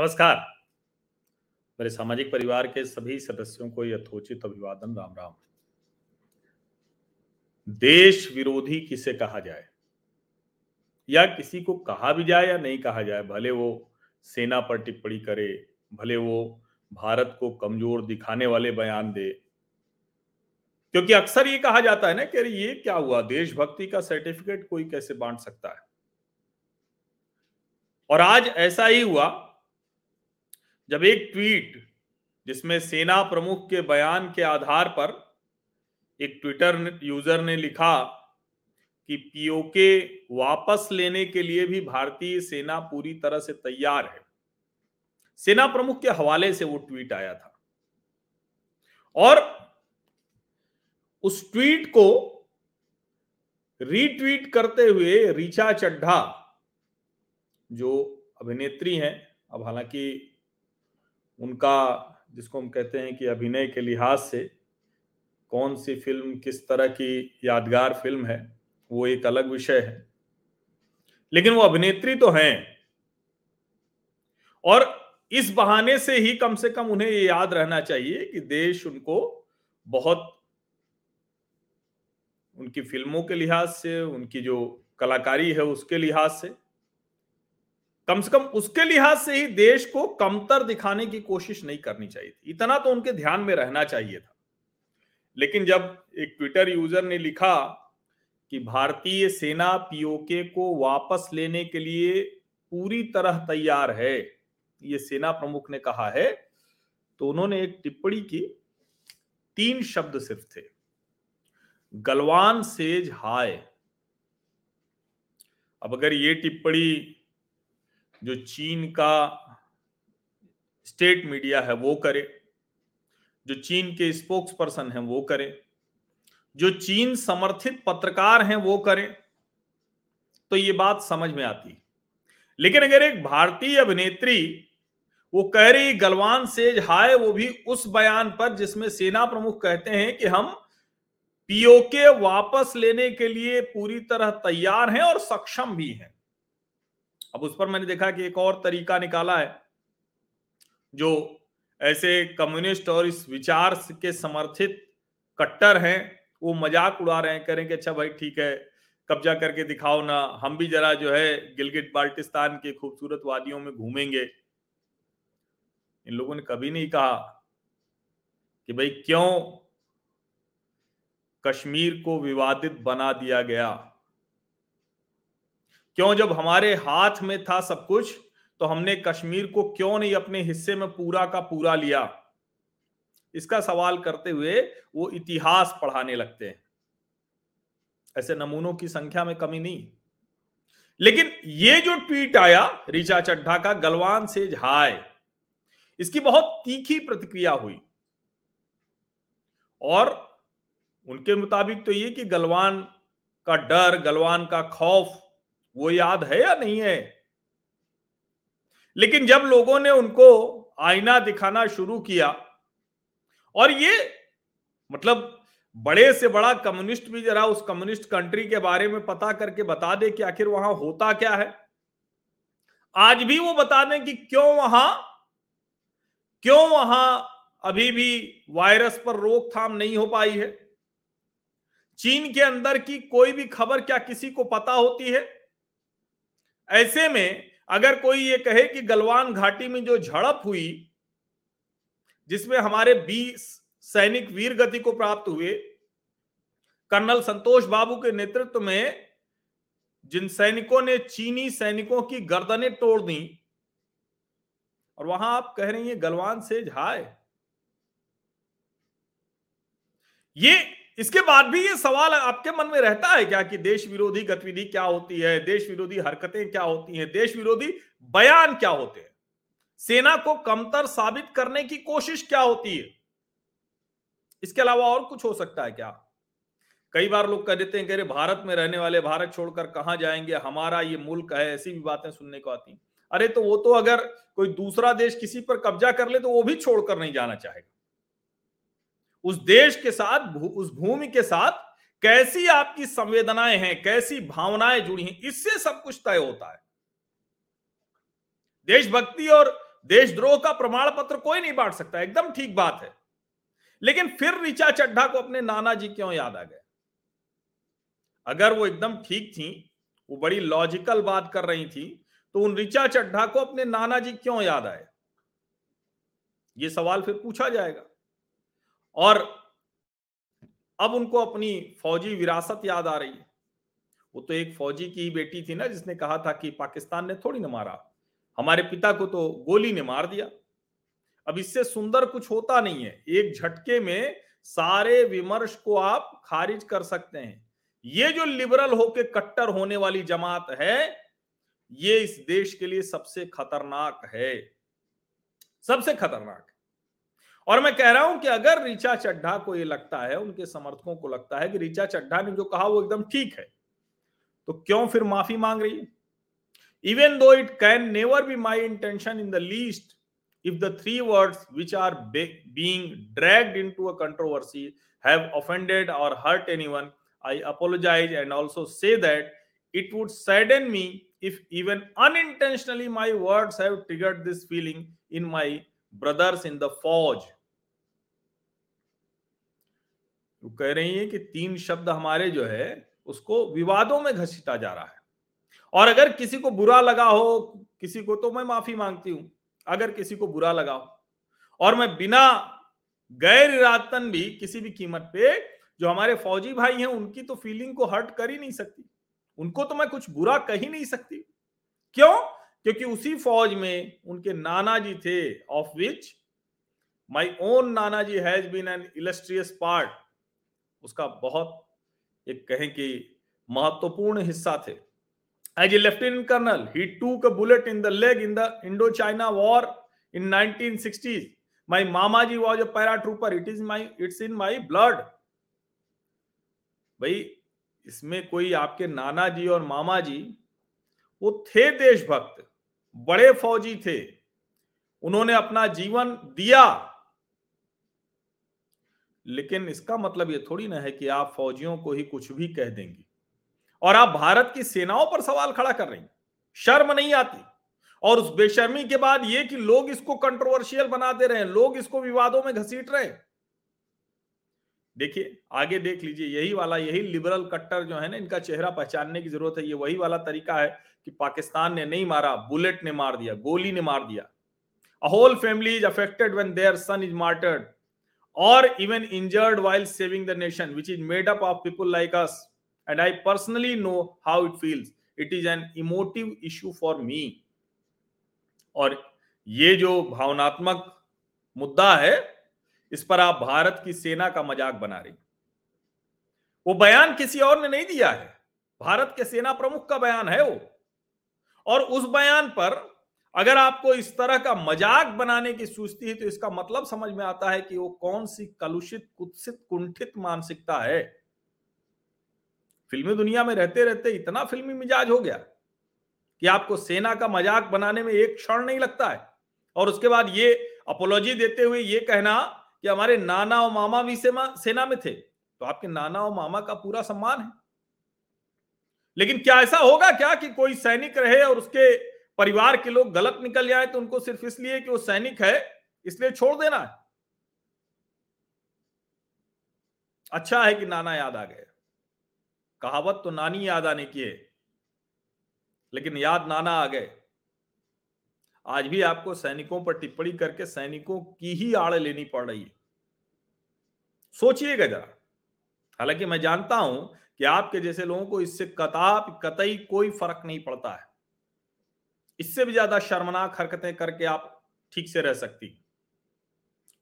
नमस्कार। मेरे सामाजिक परिवार के सभी सदस्यों को यथोचित अभिवादन, राम राम। देश विरोधी किसे कहा जाए? या किसी को कहा भी जाए या नहीं कहा जाए, भले वो सेना पर टिप्पणी करे, भले वो भारत को कमज़ोर दिखाने वाले बयान दे। क्योंकि अक्सर ये कहा जाता है ना कि अरे ये क्या हुआ? देशभक्ति का सर्टिफिकेट कोई कैसे बांट सकता है? और आज ऐसा ही हुआ जब एक ट्वीट जिसमें सेना प्रमुख के बयान के आधार पर एक ट्विटर यूज़र ने लिखा कि पीओके वापस लेने के लिए भी भारतीय सेना पूरी तरह से तैयार है। सेना प्रमुख के हवाले से वो ट्वीट आया था। और उस ट्वीट को रीट्वीट करते हुए रिचा चड्ढा, जो अभिनेत्री हैं, अब हालाँकि उनका, जिसको हम कहते हैं कि अभिनय के लिहाज से, कौन सी फ़िल्म किस तरह की यादगार फ़िल्म है, वो एक अलग विषय है। लेकिन वो अभिनेत्री तो हैं। और इस बहाने से ही कम से कम उन्हें ये याद रहना चाहिए कि देश उनको बहुत, उनकी फ़िल्मों के लिहाज से, उनकी जो कलाकारी है उसके लिहाज से कम से कम उसके लिहाज से ही देश को कमतर दिखाने की कोशिश नहीं करनी चाहिए थी। इतना तो उनके ध्यान में रहना चाहिए था। लेकिन जब एक ट्विटर यूज़र ने लिखा कि भारतीय सेना पीओके को वापस लेने के लिए पूरी तरह तैयार है, ये सेना प्रमुख ने कहा है तो उन्होंने एक टिप्पणी की। तीन शब्द सिर्फ़ थे। Galwan says hi. अब अगर ये टिप्पणी जो चीन का स्टेट मीडिया है, वो करे। जो चीन के स्पोक्स पर्सन है, वो करे। जो चीन समर्थित पत्रकार हैं, वो करें। तो ये बात समझ में आती लेकिन अगर एक भारतीय अभिनेत्री, वो कह रही गलवान सेज हाय, वो भी उस बयान पर, जिसमें सेना प्रमुख कहते हैं कि हम पीओके वापस लेने के लिए पूरी तरह तैयार हैं और सक्षम भी हैं। अब उस पर मैंने देखा कि एक और तरीका निकाला है, जो ऐसे कम्युनिस्ट और इस विचार के समर्थित कट्टर हैं, वो मज़ाक उड़ा रहे हैं करें कि अच्छा भाई ठीक है, कब्जा करके दिखाओ ना, हम भी जरा जो है गिलगिट बाल्टिस्तान के खूबसूरत वादियों में घूमेंगे। इन लोगों ने कभी नहीं कहा कि भाई क्यों कश्मीर को विवादित बना दिया गया। क्यों जब हमारे हाथ में था सब कुछ तो हमने कश्मीर को क्यों नहीं अपने हिस्से में पूरा का पूरा लिया? इसका सवाल करते हुए वो इतिहास पढ़ाने लगते हैं। ऐसे नमूनों की संख्या में कमी नहीं। लेकिन ये जो ट्वीट आया रिचा चड्ढा का, गलवान से झाय, इसकी बहुत तीखी प्रतिक्रिया हुई। और उनके मुताबिक तो ये कि गलवान का डर, गलवान का खौफ वो याद है या नहीं है? लेकिन जब लोगों ने उनको आईना दिखाना शुरू किया, और ये मतलब बड़े से बड़ा कम्युनिस्ट भी जरा उस कम्युनिस्ट कंट्री के बारे में पता करके बता दे कि आखिर वहाँ होता क्या है। आज भी वो बता दें कि क्यों वहाँ क्यों वहाँ अभी भी वायरस पर रोकथाम नहीं हो पाई है। चीन के अंदर की कोई भी खबर क्या किसी को पता होती है? ऐसे में अगर कोई ये कहे कि गलवान घाटी में जो झड़प हुई, जिसमें हमारे 20 सैनिक वीर गति को प्राप्त हुए, कर्नल संतोष बाबू के नेतृत्व में जिन सैनिकों ने चीनी सैनिकों की गर्दनें तोड़ दी, और वहाँ आप कह रही हैं गलवान से झाए ये इसके बाद भी ये सवाल आपके मन में रहता है क्या कि देश विरोधी गतिविधि क्या होती है? देश विरोधी हरकतें क्या होती हैं? देश विरोधी बयान क्या होते हैं? सेना को कमतर साबित करने की कोशिश क्या होती है? इसके अलावा और कुछ हो सकता है क्या? कई बार लोग कह देते हैं कि अरे भारत में रहने वाले भारत छोड़कर कहाँ जाएँगे? हमारा ये मुल्क है, ऐसी भी बातें सुनने को आती अरे तो वो तो अगर कोई दूसरा देश किसी पर कब्जा कर ले तो वो भी छोड़कर नहीं जाना चाहेगा। उस देश के साथ उस भूमि के साथ कैसी आपकी संवेदनाएँ हैं, कैसी भावनाएँ जुड़ी हैं, इससे सब कुछ तय होता है। देशभक्ति और देशद्रोह का प्रमाण पत्र कोई नहीं बांट सकता, एकदम ठीक बात है। लेकिन फिर ऋचा चड्ढा को अपने नाना जी क्यों याद आ गए? अगर वो एकदम ठीक थी, वो बड़ी लॉजिकल बात कर रही थी तो उन ऋचा चड्ढा को अपने नाना जी क्यों याद आए? ये सवाल फिर पूछा जाएगा। और अब उनको अपनी फौजी विरासत याद आ रही है। वो तो एक फौजी की बेटी थी ना, जिसने कहा था कि पाकिस्तान ने थोड़ी ना मारा। हमारे पिता को तो गोली ने मार दिया। अब इससे सुंदर कुछ होता नहीं है। एक झटके में सारे विमर्श को आप खारिज कर सकते हैं। ये जो लिबरल होके कट्टर होने वाली जमात है, ये इस देश के लिए सबसे खतरनाक है। सबसे खतरनाक। और मैं कह रहा हूँ कि अगर रिचा चड्ढा को ये लगता है, उनके समर्थकों को लगता है कि रिचा चड्ढा ने जो कहा वो एकदम ठीक है तो क्यों फिर माफ़ी मांग रही है? Even though it can never be my intention in the least if the three words which are being dragged in to controversy controversy have offended और hurt anyone I apologise and also say that it would sadden me if even unintentionally my words have this feeling in my brothers in the फौज वो कह रही है कि तीन शब्द हमारे जो है, उसको विवादों में घसीटा जा रहा है। और अगर किसी को बुरा लगा हो, किसी को तो मैं माफ़ी मांगती हूँ, अगर किसी को बुरा लगा हो। और मैं बिना गैर इरादतन भी किसी भी कीमत पे जो हमारे फौजी भाई हैं, उनकी तो फीलिंग को हर्ट कर ही नहीं सकती। उनको तो मैं कुछ बुरा कह ही नहीं सकती। क्यों? क्योंकि उसी फौज में उनके नाना जी थे ऑफ़ विच माई ओन नाना जी has been an illustrious part उसका बहुत एक कहें कि महत्वपूर्ण हिस्सा थे। As a lieutenant colonel he took a bullet in the leg in the Indo China war in 1960s my mama ji was a paratrooper it is my it's in my blood भाई, इसमें कोई आपके नाना जी और मामा जी वो थे देशभक्त, बड़े फौजी थे। उन्होंने अपना जीवन दिया। लेकिन इसका मतलब ये थोड़ी ना है कि आप फौजियों को ही कुछ भी कह देंगे। और आप भारत की सेनाओं पर सवाल खड़ा कर रही शर्म नहीं आती। और उस बेशर्मी के बाद ये कि लोग इसको कंट्रोवर्शियल बना दे रहे हैं लोग इसको विवादों में घसीट रहे। हैं देखिए, आगे देख लीजिए, यही वाला, यही लिबरल कट्टर जो है ना, इनका चेहरा पहचानने की ज़रूरत है। ये वही वाला तरीका है कि पाकिस्तान ने नहीं मारा, बुलेट ने मार दिया, गोली ने मार दिया। A whole family is affected when their son is martyred और even injured while saving the nation which is made up of people like us and I personally know how it feels. It is an emotive issue for me. और ये जो भावनात्मक मुद्दा है, इस पर आप भारत की सेना का मज़ाक बना रही वो बयान किसी और ने नहीं दिया है भारत के सेना प्रमुख का बयान है वो और उस बयान पर अगर आपको इस तरह का मज़ाक बनाने की सूझती है तो इसका मतलब समझ में आता है कि वो कौन सी कलुषित, कुत्सित, कुंठित मानसिकता है। फिल्मी दुनिया में रहते रहते इतना फिल्मी मिजाज हो गया कि आपको सेना का मज़ाक बनाने में एक क्षण नहीं लगता है। और उसके बाद ये अपोलॉजी देते हुए ये कहना कि हमारे नाना और मामा भी सेना में थे तो आपके नाना और मामा का पूरा सम्मान है। लेकिन क्या ऐसा होगा क्या कि कोई सैनिक रहे और उसके परिवार के लोग गलत निकल जाए तो उनको सिर्फ़ इसलिए कि वो सैनिक है, इसलिए छोड़ देना। है अच्छा है कि नाना याद आ गए। कहावत तो नानी याद आने की है, लेकिन याद नाना आ गए। आज भी आपको सैनिकों पर टिप्पणी करके सैनिकों की ही आड़ लेनी पड़ रही है। सोचिएगा जरा। हालाँकि मैं जानता हूँ कि आपके जैसे लोगों को इससे कताप कतई कोई फ़र्क नहीं पड़ता है। इससे भी ज़्यादा शर्मनाक हरकतें करके आप ठीक से रह सकती।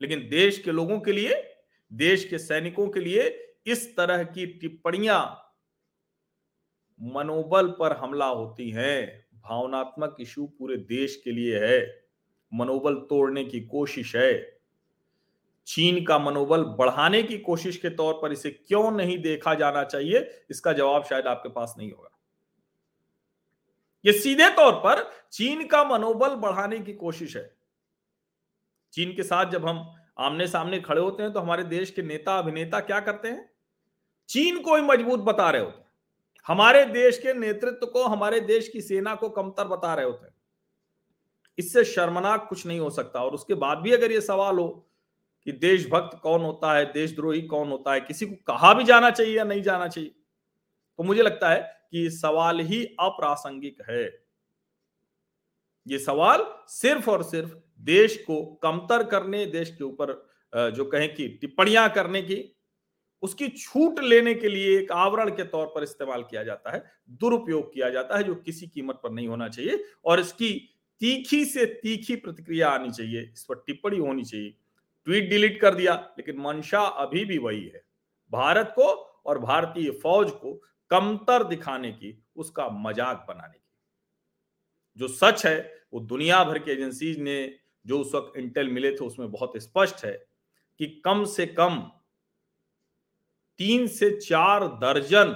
लेकिन देश के लोगों के लिए, देश के सैनिकों के लिए इस तरह की टिप्पणियाँ मनोबल पर हमला होती है। भावनात्मक इशू पूरे देश के लिए है। मनोबल तोड़ने की कोशिश है। चीन का मनोबल बढ़ाने की कोशिश के तौर पर इसे क्यों नहीं देखा जाना चाहिए, इसका जवाब शायद आपके पास नहीं होगा। ये सीधे तौर पर चीन का मनोबल बढ़ाने की कोशिश है। चीन के साथ जब हम आमने सामने खड़े होते हैं तो हमारे देश के नेता, अभिनेता क्या करते हैं? चीन को ही मज़बूत बता रहे होते हैं। हमारे देश के नेतृत्व को, हमारे देश की सेना को कमतर बता रहे होते हैं। इससे शर्मनाक कुछ नहीं हो सकता और उसके बाद भी अगर ये सवाल हो कि देशभक्त कौन होता है, देशद्रोही कौन होता है, किसी को कहा भी जाना चाहिए या नहीं जाना चाहिए तो मुझे लगता है कि सवाल ही अप्रासंगिक है। ये सवाल सिर्फ़ और सिर्फ़ देश को कमतर करने, देश के ऊपर जो कहें कि टिप्पणियाँ करने की, उसकी छूट लेने के लिए एक आवरण के तौर पर इस्तेमाल किया जाता है, दुरुपयोग किया जाता है, जो किसी कीमत पर नहीं होना चाहिए और इसकी तीखी से तीखी प्रतिक्रिया आनी चाहिए, इस पर टिप्पणी होनी चाहिए। ट्वीट डिलीट कर दिया, लेकिन मंशा अभी भी वही है। भारत को और भारतीय फौज को कमतर दिखाने की, उसका मज़ाक बनाने की। जो सच है, वो दुनिया भर की एजेंसीज ने, जो उस वक्त इंटेल मिले थे, उसमें बहुत स्पष्ट है कि कम से कम तीन से चार दर्जन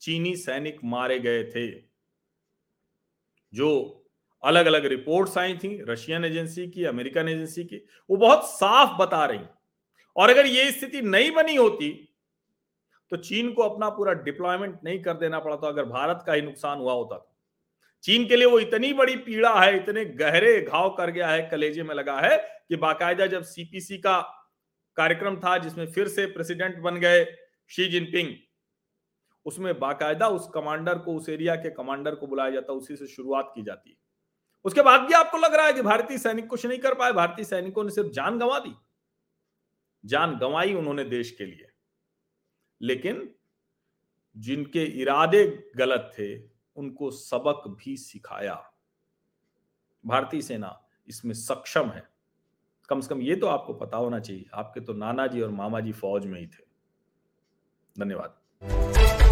चीनी सैनिक मारे गए थे। जो अलग अलग रिपोर्ट्स आई थी, रशियन एजेंसी की, अमेरिकन एजेंसी की, वो बहुत साफ़ बता रही और अगर ये स्थिति नहीं बनी होती तो चीन को अपना पूरा डिप्लॉयमेंट नहीं कर देना पड़ा तो अगर भारत का ही नुकसान हुआ होता तो। चीन के लिए वो इतनी बड़ी पीड़ा है, इतने गहरे घाव कर गया है, कलेजे में लगा है, कि बाकायदा जब सीपीसी का कार्यक्रम था, जिसमें फिर से प्रेसिडेंट बन गए शी जिनपिंग उसमें बाकायदा उस कमांडर को, उस एरिया के कमांडर को बुलाया जाता, उसी से शुरुआत की जाती। है उसके बाद भी आपको लग रहा है कि भारतीय सैनिक कुछ नहीं कर पाए, भारतीय सैनिकों ने सिर्फ़ जान गंवा दी। जान गंवाई उन्होंने देश के लिए। लेकिन जिनके इरादे गलत थे, उनको सबक भी सिखाया। भारतीय सेना इसमें सक्षम है। कम से कम ये तो आपको पता होना चाहिए, आपके तो नाना जी और मामा जी फौज में ही थे। धन्यवाद।